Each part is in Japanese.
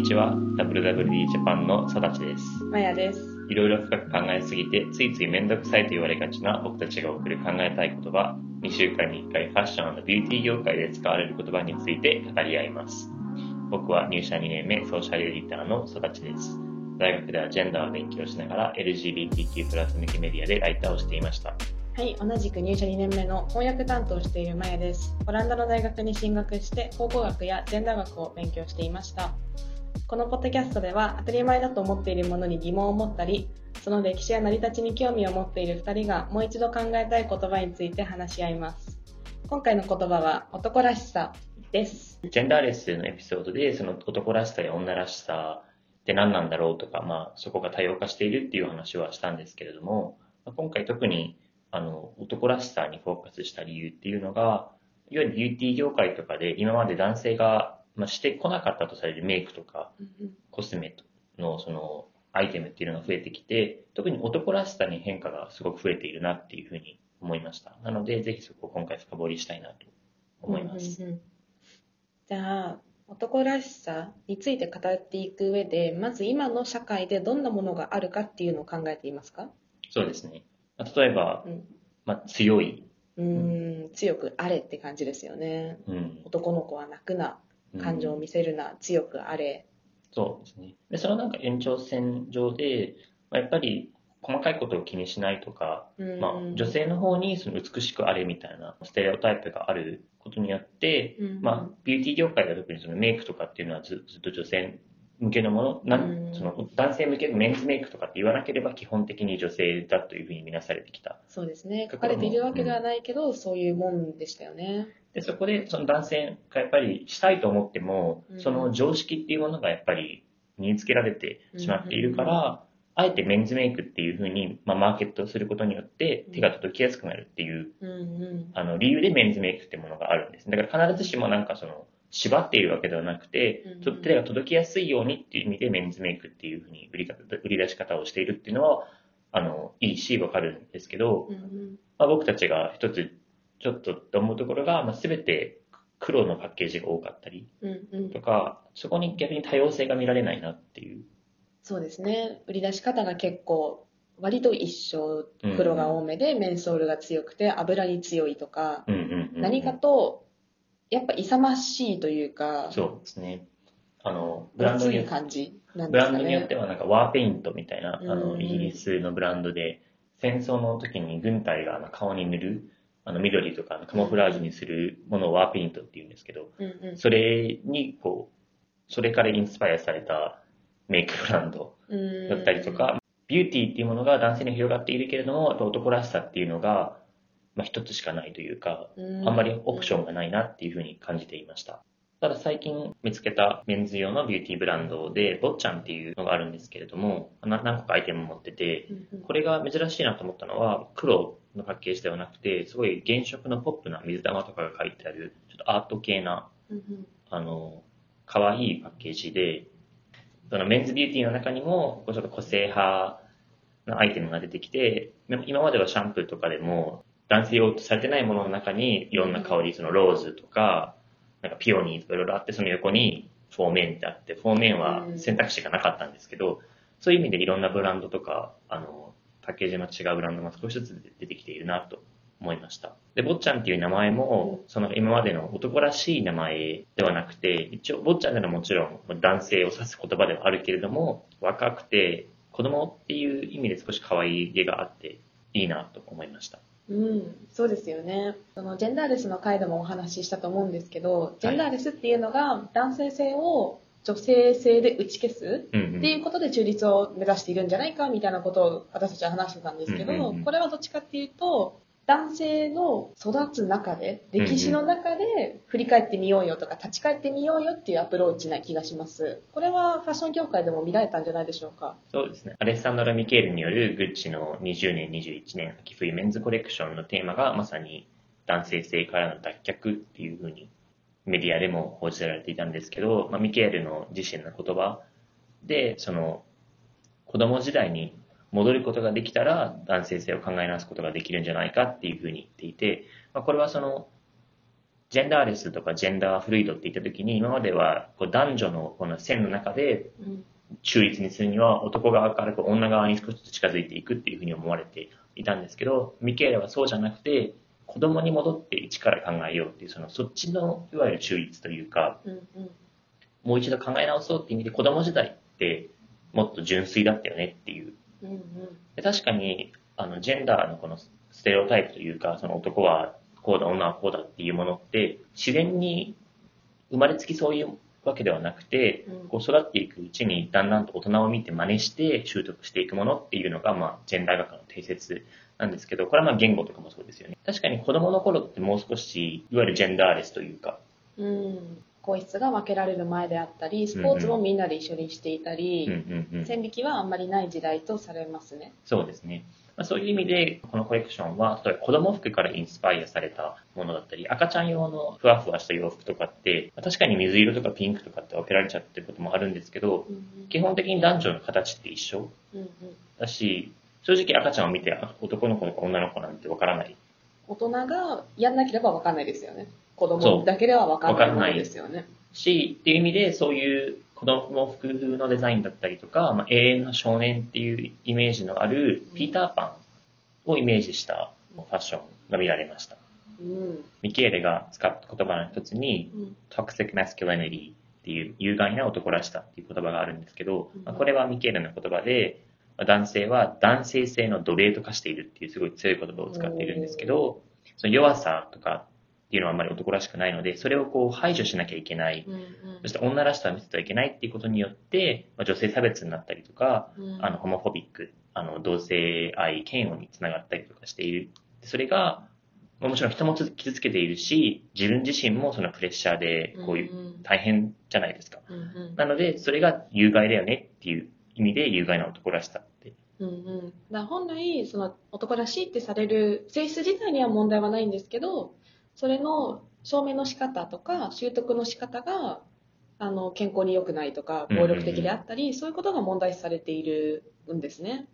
にちは。WWD ジャパンのさだちです。まやです。いろいろ深く考えすぎて、ついついめんどくさいと言われがちな僕たちが送る考えたい言葉、2週間に1回ファッションビューティー業界で使われる言葉について語り合います。僕は入社2年目ソーシャルエディターのさだちです。大学ではジェンダーを勉強しながら LGBTQ+, 向けメディアでライターをしていました。はい、同じく入社2年目の翻訳担当をしているまやです。オランダの大学に進学して、考古学やジェンダー学を勉強していました。このポッドキャストでは、当たり前だと思っているものに疑問を持ったり、その歴史や成り立ちに興味を持っている2人が、もう一度考えたい言葉について話し合います。今回の言葉は、男らしさです。ジェンダーレスのエピソードで、その男らしさや女らしさって何なんだろうとか、まあ、そこが多様化しているっていう話はしたんですけれども、ま今回特にあの男らしさにフォーカスした理由っていうのが、いわゆるビューティー業界とかで今まで男性が、まあ、してこなかったとされるメイクとかコスメのそのアイテムっていうのが増えてきて、特に男らしさに変化がすごく増えているなっていうふうに思いました。なので、ぜひそこを今回深掘りしたいなと思います。うんうんうん。じゃあ男らしさについて語っていく上でまず今の社会でどんなものがあるかっていうのを考えていますか？そうですね。まあ例えば、うん。まあ、強い、うーん強くあれって感じですよね。うん、男の子は泣くな感情を見せるな、強くあれ。そうですね。で、そのなんか延長線上で、まあ、やっぱり細かいことを気にしないとか、うん。まあ、女性の方にその美しくあれみたいなステレオタイプがあることによって、うん。まあ、ビューティー業界では特にそのメイクとかっていうのはずずっと女性向けのもの、なんうん。その男性向けのメンズメイクとかって言わなければ基本的に女性だというふうに見なされてきた。そうですね。書かれているわけではないけど、そういうもんでしたよねで、そこでその男性がやっぱりしたいと思っても、うん。その常識っていうものがやっぱり身につけられてしまっているから、あえてメンズメイクっていうふうに、まあ、マーケットをすることによって手が届きやすくなるっていう、うんうん。あの理由でメンズメイクってものがあるんです。だから必ずしもなんかその縛っているわけではなくてうん、ちょっと手が届きやすいようにっていう意味でメンズメイクっていうふうに売り方売り出し方をしているっていうのは、あの、いいしわかるんですけど、うんうん。まあ、僕たちが一つちょっとと思うところが、まあ、全て黒のパッケージが多かったりうんうん。とか、そこに逆に多様性が見られないなっていう。そうですね。売り出し方が結構割と一緒。うん黒が多めで、メンソールが強くて油に強いとか、うんうんうんうん。何かとやっぱ勇ましいというかそうですね。あの、ブランドによ感じなんブランドによってはなんかワーペイントみたいな、あうの、ん。イギリスのブランドで、戦争の時に軍隊があの顔に塗る、あの緑とかのカモフラージュにするものをワーペイントって言うんですけど、うんうん。それにこう、それからインスパイアされたメイクブランドうんだったりとか、ビューティーっていうものが男性に広がっているけれども、男らしさっていうのが、まあ、一つしかないというか、うん。あんまりオプションがないなっていうふうに感じていました。ただ最近見つけたメンズ用のビューティーブランドで、ボッチャンっていうのがあるんですけれども、な何個かアイテム持ってて、これが珍しいなと思ったのは、黒のパッケージではなくて、すごい原色のポップな水玉とかが書いてある、ちょっとアート系なうんうん。あの、可愛いパッケージで、そのメンズビューティーの中にも、こうちょっと個性派なアイテムが出てきて、今まではシャンプーとかでも、男性用とされてないものの中にいろんな香り、そのローズとか、なんかピオニーとかいろいろあって、その横にフォーメンってあって、フォーメンは選択肢がなかったんですけど、そういう意味でいろんなブランドとか、あの、パッケージの違うブランドが少しずつ出てきているなと思いました。で、坊ちゃんっていう名前も、その今までの男らしい名前ではなくて、一応坊ちゃんでのもちろん男性を指す言葉ではあるけれども、若くて子供っていう意味で少し可愛げがあっていいなと思いました。うん、そうですよねそのジェンダーレスの回でもお話ししたと思うんですけどジェンダーレスっていうのが男性性を女性性で打ち消すっていうことで中立を目指しているんじゃないかみたいなことを私たちは話してたんですけど、これはどっちかっていうと男性の育つ中で歴史の中で振り返ってみようよとか立ち返ってみようよっていうアプローチな気がします。これはファッション業界でも見られたんじゃないでしょうか？そうですね。アレッサンドロ・ミケールによるグッチの20年、21年秋冬メンズコレクションのテーマがまさに男性性からの脱却っていうふうにメディアでも報じられていたんですけど、まあ、ミケールの自身の言葉で、その子供時代に戻ることができたら男性性を考え直すことができるんじゃないかっていうふうに言っていて、まあ、これはそのジェンダーレスとかジェンダーフルイドって言った時に、今まではこう男女のこの線の中で中立にするには男側からこう女側に少しずつ近づいていくっていうふうに思われていたんですけど、ミケーレはそうじゃなくて、子供に戻って一から考えようっていう、そのそっちのいわゆる中立というか、うんうん。もう一度考え直そうっていう意味で子供時代ってもっと純粋だったよねっていう。うんうん。で確かに、あの、ジェンダーのこのステレオタイプというか、その男はこうだ、女はこうだっていうものって、自然に生まれつきそういうわけではなくて、うん。こう育っていくうちにだんだんと大人を見て真似して習得していくものっていうのが、まあ、ジェンダー学の定説なんですけど、これはまあ言語とかもそうですよね。確かに子供の頃ってもう少し、いわゆるジェンダーレスというか、うん皇室が分けられる前であったりスポーツもみんなで一緒にしていたり、うんうんうん。線引きはあんまりない時代とされますね。そうですね。まあ、そういう意味で、このコレクションは、例えば子供服からインスパイアされたものだったり、赤ちゃん用のふわふわした洋服とかって、まあ確かに水色とかピンクとかって分けられちゃってることもあるんですけど、うん基本的に男女の形って一緒うんうんだし、正直赤ちゃんを見てあ男の子とか女の子なんて分からない。大人がやんなければ分かんないですよね。子供だけでは分かんないもの分かんないですよね。し、っていう意味で、そういう子供服のデザインだったりとか、まあ、永遠の少年っていうイメージのあるピーターパンをイメージしたファッションが見られました。うんミケーレが使った言葉の一つに、うん toxic masculinity っていう有害な男らしさっていう言葉があるんですけど、うんまあこれはミケーレの言葉で、まあ男性は男性性の奴隷と化しているっていうすごい強い言葉を使っているんですけど、その弱さとかっていうのはあんまり男らしくないので、それをこう排除しなきゃいけない。うんそして女らしさを見せてはいけないっていうことによって、まあ、女性差別になったりとか、うんあの、ホモフォビック、あの、同性愛、嫌悪につながったりとかしている。それが、まあもちろん人も傷つけているし、自分自身もそのプレッシャーで、こういう、うん大変じゃないですか。うんうんなので、それが有害だよねっていう意味で有害な男らしさ。うんうん、だ本来その男らしいってされる性質自体には問題はないんですけどそれの証明の仕方とか習得の仕方があの健康に良くないとか暴力的であったり、そういうことが問題視されているんですね。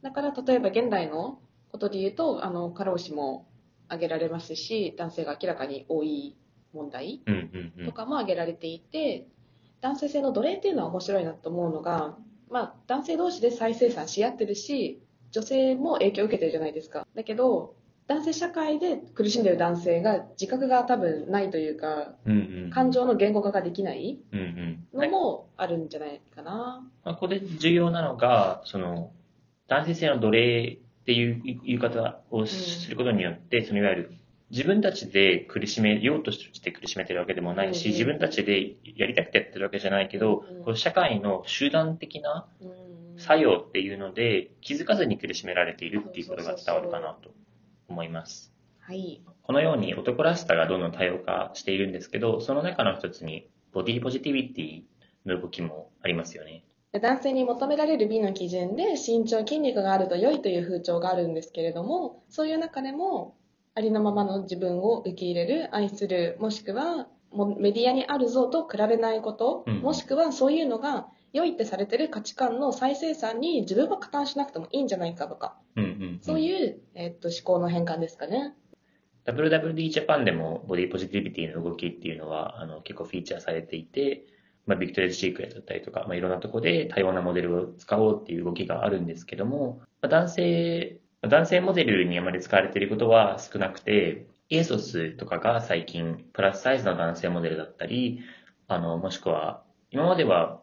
だから例えば現代のことで言うとあの過労死も挙げられますし男性が明らかに多い問題。とかも挙げられていて、男性性の奴隷っていうのは面白いなと思うのが、まあ、男性同士で再生産し合ってるし女性も影響を受けてるじゃないですかだけど男性社会で苦しんでる男性が自覚が多分ないというかうんうんうん。感情の言語化ができないうんうん。のもあるんじゃないかな、まあ、ここで重要なのが、その、男性性の奴隷っていう言い方をすることによって、そのいわゆる自分たちで苦しめようとして苦しめてるわけでもないし、自分たちでやりたくてやってるわけじゃないけど、うんこう社会の集団的なうん作用っていうので気づかずに苦しめられているっていうことが伝わるかなと思います。はいこのように男らしさがどんどん多様化しているんですけど、その中の一つにボディポジティビティの動きもありますよね。男性に求められる美の基準で身長筋肉があると良いという風潮があるんですけれどもそういう中でもありのままの自分を受け入れる愛するもしくはもうメディアにある像と比べないこと、うん。もしくはそういうのが良いってされてる価値観の再生産に自分は加担しなくてもいいんじゃないかとか。うんうんうん。そういう、えっと思考の変換ですかね。WWD ジャパンでも body positivity の動きっていうのはあの結構フィーチャーされていて、まあ、ビクトリアズ・シークレットだったりとか、まあ、いろんなところで多様なモデルを使おうっていう動きがあるんですけども、まあ、男性、男性モデルにあまり使われていることは少なくて、 ASOS とかが最近プラスサイズの男性モデルだったり、あの、もしくは、今までは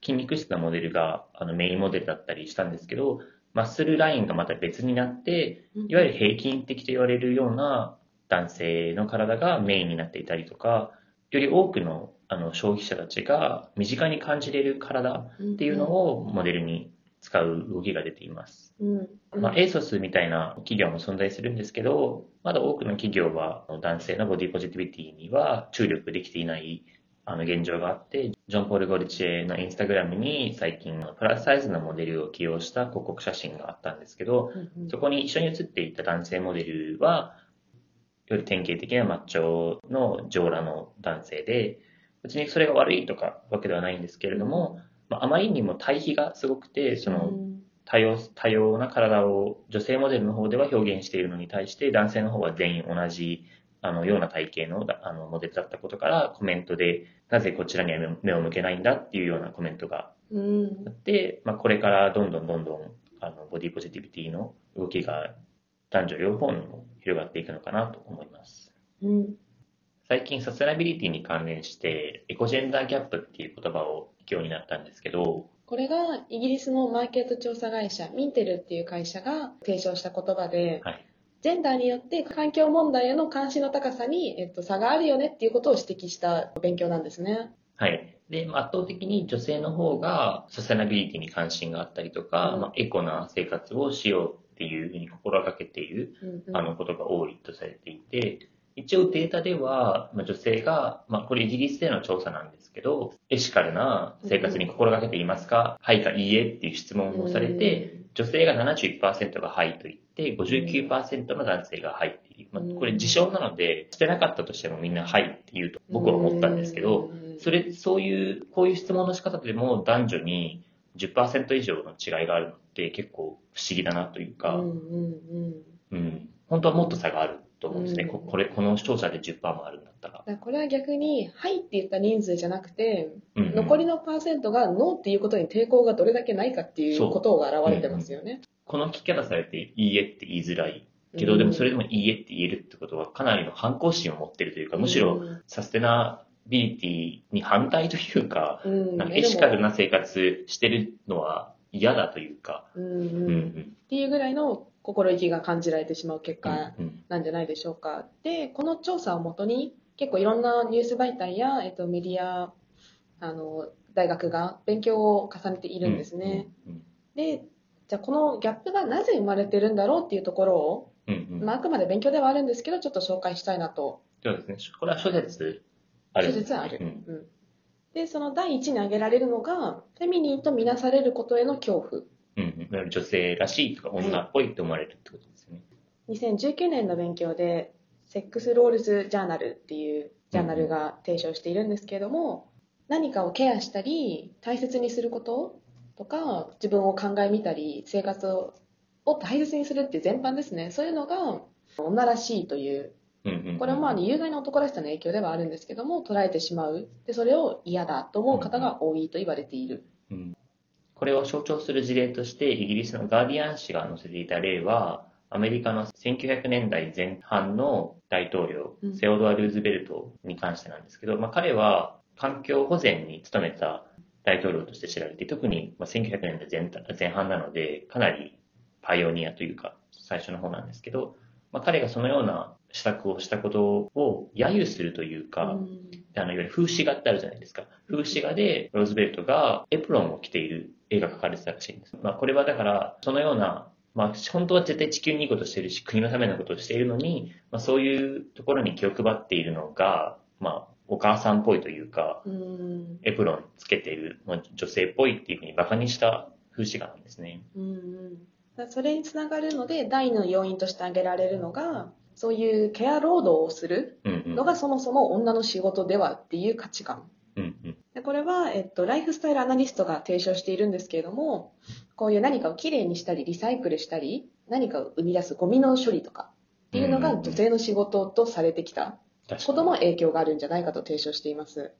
筋肉質なモデルがあのメインモデルだったりしたんですけど、マッスルラインがまた別になって、いわゆる平均的と言われるような男性の体がメインになっていたりとか、より多くのあの消費者たちが身近に感じれる体っていうのをモデルに使う動きが出ています。うんうんまあ、ASOS みたいな企業も存在するんですけど、まだ多くの企業は男性のボディポジティビティには注力できていないあの現状があって、ジョン・ポール・ゴルチエのインスタグラムに最近プラスサイズのモデルを起用した広告写真があったんですけど、うんうんそこに一緒に写っていた男性モデルは、より典型的なマッチョの上裸の男性で、別にそれが悪いとかわけではないんですけれども、まあ、あまりにも対比がすごくて、そのうん。多様、多様な体を女性モデルの方では表現しているのに対して、男性の方は全員同じあのような体型のだあのモデルだったことからコメントでなぜこちらには目目を向けないんだっていうようなコメントがうん。あって、まあ、これからどんどんどんどんあのボディポジティビティの動きが男女両方にも広がっていくのかなと思います。うん最近サステナビリティに関連してエコジェンダーギャップっていう言葉を聞くようになったんですけど、これがイギリスのマーケット調査会社ミンテルっていう会社が提唱した言葉で、はいジェンダーによって環境問題への関心の高さに、えっと、差があるよねっていうことを指摘した勉強なんですね。はい。で、まあ圧倒的に女性の方がサステナビリティに関心があったりとか、うんまあ、エコな生活をしようっていうふうに心がけているうんうんあのことが多いとされていて、一応データでは、まあ、女性が、まあ、これイギリスでの調査なんですけど、エシカルな生活に心がけていますか、はいかいいえっていう質問をされて、女性が71%がはいと言って、59%の男性がはいっていう。まあ、これ自称なので、してなかったとしてもみんなはいって言うと僕は思ったんですけど、それ、そういう、こういう質問の仕方でも男女に10%以上の違いがあるのって結構不思議だなというか、うんうんうん。うん。本当はもっと差があると思うんですね。うん。ここれ、この視聴者で10%もあるんだったら。これは逆に、はいって言った人数じゃなくて、うんうん。残りのパーセントがノーっていうことに抵抗がどれだけないかっていうことが現れてますよね。この聞き方されていいえって言いづらいけど、でもそれでもいいえって言えるってことはかなりの反抗心を持ってるというか、むしろサステナビリティに反対というか、ん。かエシカルな生活してるのは嫌だというか、うんうん。うんうん。っていうぐらいの心意気が感じられてしまう結果うんなんじゃないでしょうか。で、この調査をもとに結構いろんなニュース媒体や、えっと、メディア、あの、大学が勉強を重ねているんですね。。で、じゃあこのギャップがなぜ生まれてるんだろうっていうところを、まあ、あくまで勉強ではあるんですけど、ちょっと紹介したいなと。そうですね。これは諸説あるん諸。説ある。うんうんで、その第一に挙げられるのが、フェミニンとみなされることへの恐怖。うん女性らしいとか女っぽいって思われるってことですよね。2019年の勉強で、セックスロールズジャーナルっていうジャーナルが提唱しているんですけれども、何かをケアしたり、大切にすることとか、自分を考えみたり、生活をを大切にするって全般ですね。そういうのが女らしいという、うんうんうんこれはまあ有害な男らしさの影響ではあるんですけども、捉えてしまう。で、それを嫌だと思う方が多いと言われている。うんこれを象徴する事例として、イギリスのガーディアン紙が載せていた例は、アメリカの1900年代前半の大統領うん、セオドア・ルーズベルトに関してなんですけど、まあ、彼は環境保全に努めた大統領として知られて、特にまあ1900年代前前半なので、かなりパイオニアというか、最初の方なんですけど、まあ、彼がそのような施策をしたことを揶揄するというか、うんあの、いわゆる風刺画ってあるじゃないですか。風刺画でローズベルトがエプロンを着ている絵が描かれてたらしいんです。まあ、これはだから、そのような、まあ、本当は絶対地球にいいことしてるし、国のためのことをしているのに、まあ、そういうところに気を配っているのが、まあ、お母さんっぽいというか、うんエプロンつけている、まあ、女性っぽいっていうふうに馬鹿にした風刺画なんですね。うんそれにつながるので、第二の要因として挙げられるのが、そういうケア労働をする。のがそもそも女の仕事ではっていう価値観。これは、えっと、ライフスタイルアナリストが提唱しているんですけれども、こういう何かをきれいにしたり、リサイクルしたり、何かを生み出すゴミの処理とかっていうのが女性の仕事とされてきた。ことも影響があるんじゃないかと提唱しています。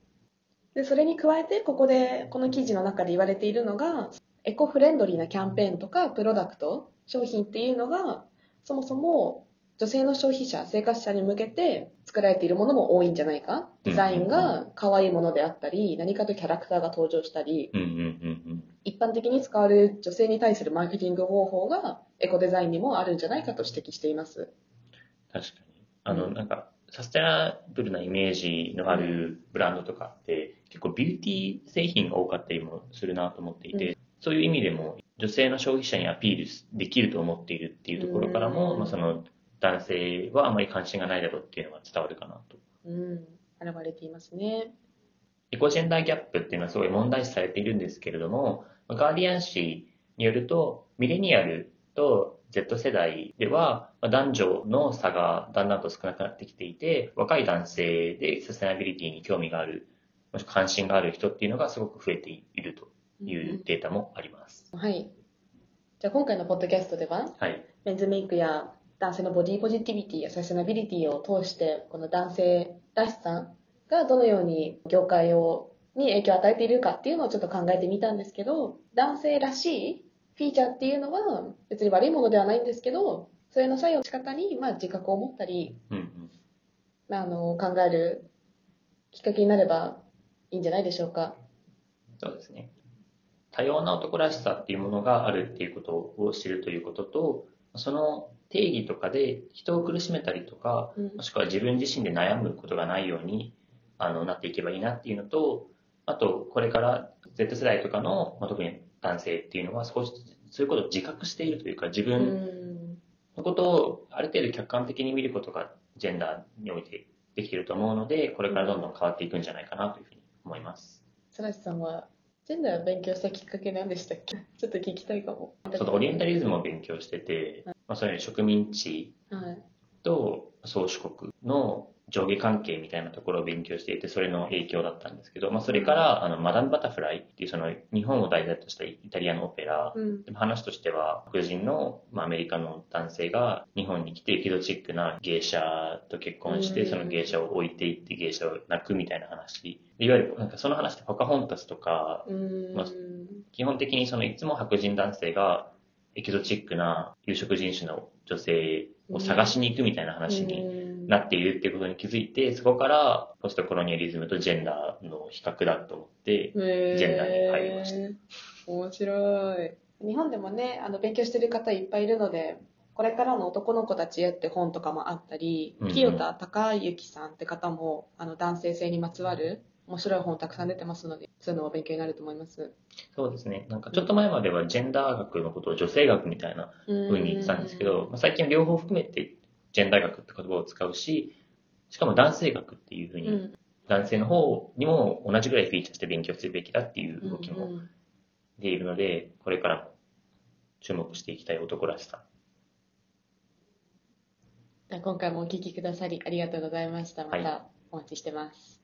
で、それに加えて、ここで、この記事の中で言われているのが、エコフレンドリーなキャンペーンとか、プロダクト、商品っていうのが、そもそも女性の消費者、生活者に向けて作られているものも多いんじゃないか？デザインが可愛いものであったり、何かとキャラクターが登場したり、一般的に使われる女性に対するマーケティング方法がエコデザインにもあるんじゃないかと指摘しています。確かに。あの、うんなんか、サステナブルなイメージのあるブランドとかって、結構ビューティー製品が多かったりもするなと思っていて、うそういう意味でも女性の消費者にアピールできると思っているっていうところからも、うんまあ、その男性はあまり関心がないだろうっていうのが伝わるかなと。うん、現れていますね。エコジェンダーギャップっていうのはすごい問題視されているんですけれども、ガーディアン紙によると、ミレニアルと Z 世代ではまあ男女の差がだんだんと少なくなってきていて、若い男性でサステナビリティに興味がある、もし関心がある人っていうのがすごく増えているというデータもあります。はい。じゃあ今回のポッドキャストでは、はい。メンズメイクや男性のボディポジティビティやサステナビリティを通して、この男性らしさがどのように業界を、に影響を与えているかっていうのをちょっと考えてみたんですけど、男性らしいフィーチャーっていうのは別に悪いものではないんですけど、それの作用の仕方に、まあ、自覚を持ったり、うんうん。まあ、あの、考えるきっかけになればいいんじゃないでしょうか。そうですね。多様な男らしさっていうものがあるっていうことを知るということと、その定義とかで人を苦しめたりとか、うんもしくは自分自身で悩むことがないようにあのなっていけばいいなっていうのと、あと、これから Z 世代とかの、まあ、特に男性っていうのは少しそういうことを自覚しているというか、自う分ん。のことをある程度客観的に見ることがジェンダーにおいてできていると思うので、これからどんどん変わっていくんじゃないかなというふうに思います。サラシさんは、ジェンダーを勉強したきっかけ何でしたっけ？ちょっと聞きたいかも。ちょっとオリエンタリズムを勉強してて、まあ、そういう植民地はい。と宗主国の上下関係みたいなところを勉強していて、それの影響だったんですけど、まあ、それから、あの、マダム・バタフライっていうその日本を題材としたイタリアのオペラ、うん。でも話としては、黒人の、まあ、アメリカの男性が日本に来てエキゾチックな芸者と結婚して、うんその芸者を置いていって芸者を泣くみたいな話。いわゆる、なんかその話ってポカホンタスとか、うん。まあ基本的にそのいつも白人男性がエキゾチックな有色人種の女性を探しに行くみたいな話になっているっていうことに気づいて、そこからポストコロニアリズムとジェンダーの比較だと思って、ジェンダーに入りました。面白い。日本でもね、あの、勉強してる方いっぱいいるので、これからの男の子たちへって本とかもあったりうんう、ん。清田隆之さんって方も、あの、男性性にまつわる面白い本たくさん出てますので、そういうのも勉強になると思います。そうですね。なんかちょっと前まではジェンダー学のことを女性学みたいなう風に言ってたんですけど、まあ、最近両方含めてジェンダー学って言葉を使うし、しかも男性学っていう風に、うん。男性の方にも同じぐらいフィーチャーして勉強するべきだっていう動きも出ているので、これからも注目していきたい男らしさ。今回もお聞きくださりありがとうございました。まはいたお待ちしてます。